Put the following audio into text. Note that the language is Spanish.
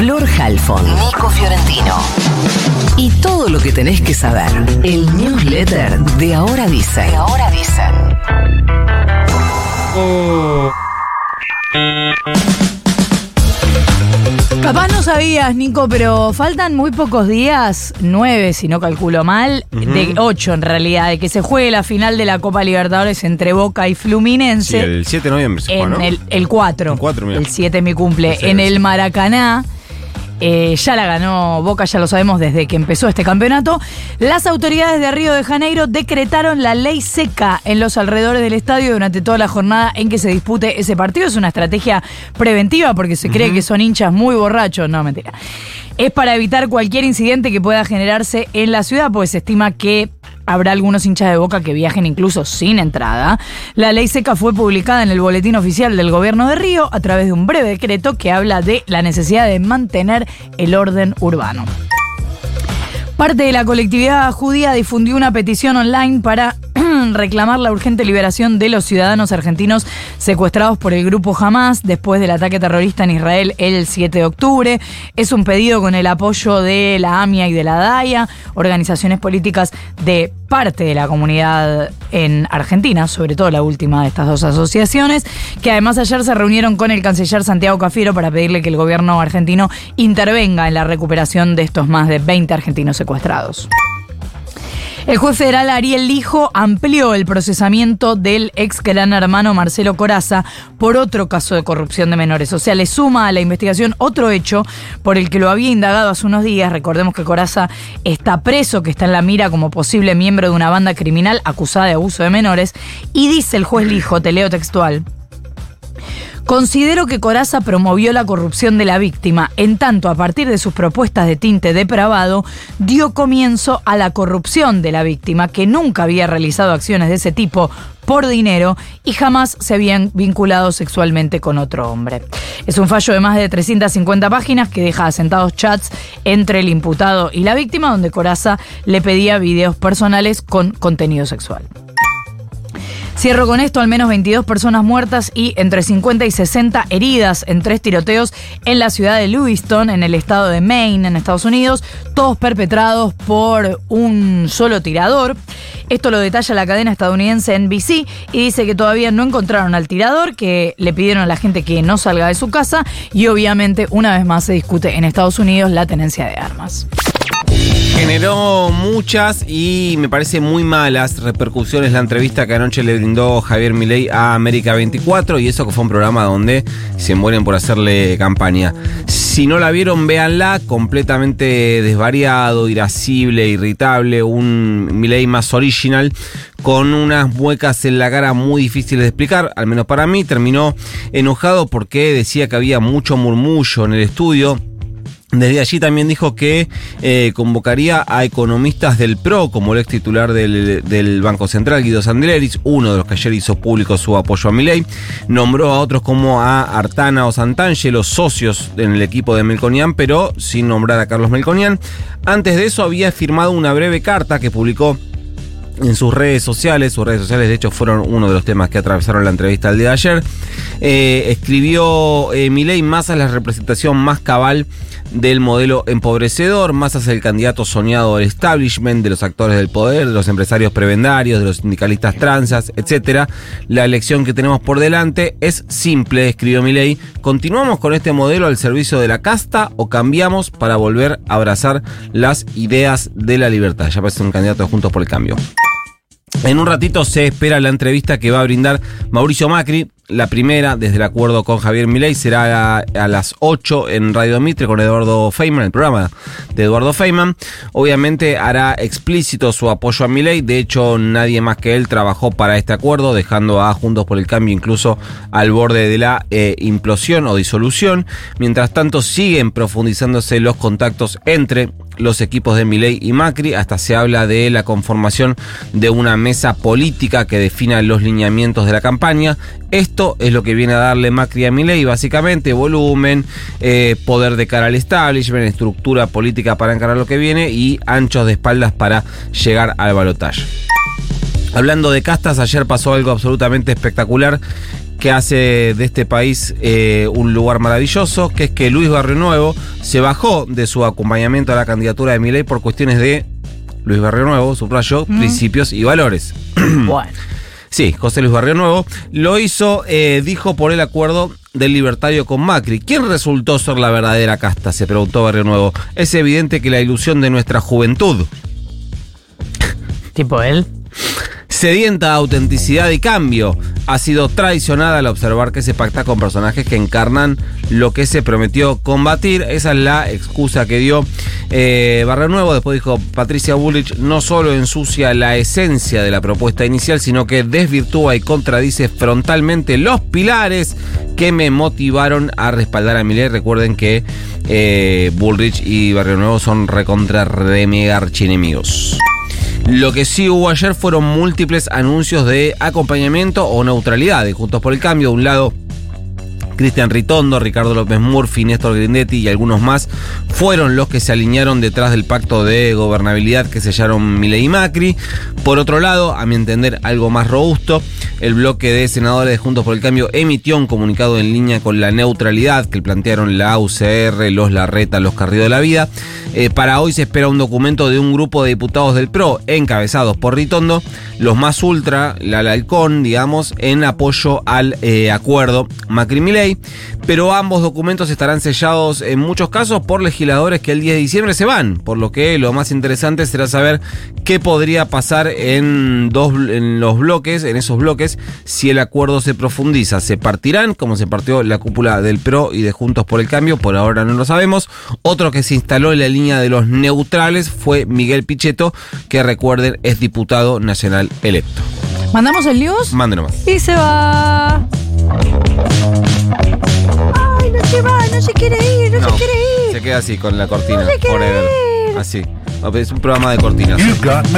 Flor Halfon, Nico Fiorentino. Y todo lo que tenés que saber. El newsletter de Ahora Dicen. De Ahora Dicen. Capaz no sabías, Nico, pero faltan muy pocos días, nueve si no calculo mal, de ocho en realidad, de que se juegue la final de la Copa Libertadores entre Boca y Fluminense. Sí, el 7 de noviembre se juega, en ¿no? el, el 4. El 4, mira. El 7 mi cumple. Sí, en el Maracaná. Eh, ya la ganó Boca, ya lo sabemos desde que empezó este campeonato. Las autoridades de Río de Janeiro decretaron la ley seca en los alrededores del estadio durante toda la jornada en que se dispute ese partido. Es una estrategia preventiva porque se cree que son hinchas muy borrachos. No, mentira. Es para evitar cualquier incidente que pueda generarse en la ciudad, pues se estima que habrá algunos hinchas de boca que viajen incluso sin entrada. La ley seca fue publicada en el boletín oficial del gobierno de Río a través de un breve decreto que habla de la necesidad de mantener el orden urbano. Parte de la colectividad judía difundió una petición online para reclamar la urgente liberación de los ciudadanos argentinos secuestrados por el grupo Hamas después del ataque terrorista en Israel el 7 de octubre. Es un pedido con el apoyo de la AMIA y de la DAIA, organizaciones políticas de parte de la comunidad en Argentina, sobre todo la última de estas dos asociaciones, que además ayer se reunieron con el canciller Santiago Cafiero para pedirle que el gobierno argentino intervenga en la recuperación de estos más de 20 argentinos secuestrados. El juez federal Ariel Lijo amplió el procesamiento del ex gran hermano Marcelo Coraza por otro caso de corrupción de menores. O sea, le suma a la investigación otro hecho por el que lo había indagado hace unos días. Recordemos que Coraza está preso, que está en la mira como posible miembro de una banda criminal acusada de abuso de menores. Y dice el juez Lijo, te leo textual. Considero que Coraza promovió la corrupción de la víctima, en tanto a partir de sus propuestas de tinte depravado, dio comienzo a la corrupción de la víctima, que nunca había realizado acciones de ese tipo por dinero y jamás se habían vinculado sexualmente con otro hombre. Es un fallo de más de 350 páginas que deja asentados chats entre el imputado y la víctima, donde Coraza le pedía videos personales con contenido sexual. Cierro con esto, al menos 22 personas muertas y entre 50 y 60 heridas en tres tiroteos en la ciudad de Lewiston, en el estado de Maine, en Estados Unidos, todos perpetrados por un solo tirador. Esto lo detalla la cadena estadounidense NBC y dice que todavía no encontraron al tirador, que le pidieron a la gente que no salga de su casa y obviamente una vez más se discute en Estados Unidos la tenencia de armas. Generó muchas y me parece muy malas repercusiones la entrevista que anoche le brindó Javier Milei a América 24 y eso que fue un programa donde se mueren por hacerle campaña. Si no la vieron, véanla, completamente desvariado, irascible, irritable, un Milei más original, con unas muecas en la cara muy difíciles de explicar, al menos para mí, terminó enojado porque decía que había mucho murmullo en el estudio. Desde allí también dijo que eh, convocaría a economistas del PRO, como el ex titular del, Banco Central, Guido Sandleris, uno de los que ayer hizo público su apoyo a Milei. Nombró a otros como a Artana o Santangelo, socios en el equipo de Melconian, pero sin nombrar a Carlos Melconian. Antes de eso había firmado una breve carta que publicó en sus redes sociales, sus redes sociales de hecho fueron uno de los temas que atravesaron la entrevista el día de ayer, eh, escribió eh, Milei Massa es la representación más cabal del modelo empobrecedor, Massa es el candidato soñado del establishment, de los actores del poder, de los empresarios prebendarios, de los sindicalistas transas, etc. La elección que tenemos por delante es simple, escribió Milei, ¿continuamos con este modelo al servicio de la casta o cambiamos para volver a abrazar las ideas de la libertad? Ya parece un candidato de Juntos por el Cambio. En un ratito se espera la entrevista que va a brindar Mauricio Macri. La primera, desde el acuerdo con Javier Milei, será a, las 8 en Radio Mitre con Eduardo Feynman, el programa de Eduardo Feynman. Obviamente hará explícito su apoyo a Milei. De hecho, nadie más que él trabajó para este acuerdo, dejando a Juntos por el Cambio incluso al borde de la eh, implosión o disolución. Mientras tanto, siguen profundizándose los contactos entre los equipos de Milei y Macri, hasta se habla de la conformación de una mesa política que defina los lineamientos de la campaña. Esto es lo que viene a darle Macri a Milei, básicamente, volumen, eh, poder de cara al establishment, estructura política para encarar lo que viene y anchos de espaldas para llegar al balotaje. Hablando de castas, ayer pasó algo absolutamente espectacular que hace de este país eh, un lugar maravilloso, que es que Luis Barrio Nuevo se bajó de su acompañamiento a la candidatura de Milei por cuestiones de Luis Barrio Nuevo, subrayó, principios y valores. Bueno. Sí, José Luis Barrio Nuevo lo hizo, eh, dijo por el acuerdo del libertario con Macri. ¿Quién resultó ser la verdadera casta? Se preguntó Barrio Nuevo. Es evidente que la ilusión de nuestra juventud, Tipo él. sedienta de autenticidad y cambio, ha sido traicionada al observar que se pacta con personajes que encarnan lo que se prometió combatir. Esa es la excusa que dio eh, Barrio Nuevo. Después dijo Patricia Bullrich no solo ensucia la esencia de la propuesta inicial, sino que desvirtúa y contradice frontalmente los pilares que me motivaron a respaldar a Milei. Recuerden que eh, Bullrich y Barrio Nuevo son recontra remega. Lo que sí hubo ayer fueron múltiples anuncios de acompañamiento o neutralidad de Juntos por el Cambio. De un lado, Cristian Ritondo, Ricardo López Murphy, Néstor Grindetti y algunos más fueron los que se alinearon detrás del pacto de gobernabilidad que sellaron Milei y Macri. Por otro lado, a mi entender algo más robusto, el bloque de senadores de Juntos por el Cambio emitió un comunicado en línea con la neutralidad que plantearon la UCR, los Larreta, los Carrillo de la Vida. Eh, para hoy se espera un documento de un grupo de diputados del PRO, encabezados por Ritondo, los más ultra, la Halcón, digamos, en apoyo al eh, acuerdo Macri-Milei. Pero ambos documentos estarán sellados en muchos casos por legisladores que el 10 de diciembre se van, por lo que lo más interesante será saber qué podría pasar en, dos, en los bloques, en esos bloques, si el acuerdo se profundiza. ¿Se partirán, como se partió la cúpula del PRO y de Juntos por el Cambio? Por ahora no lo sabemos. Otro que se instaló en la línea de los neutrales fue Miguel Pichetto, que recuerden es diputado nacional electo. ¿Mandamos el news? Mande nomás. Y se va. Ay, no se va, no se quiere ir, no, se quiere ir. Se queda así con la cortina. No se quiere forever. ir. Así. Es un programa de cortinas. You got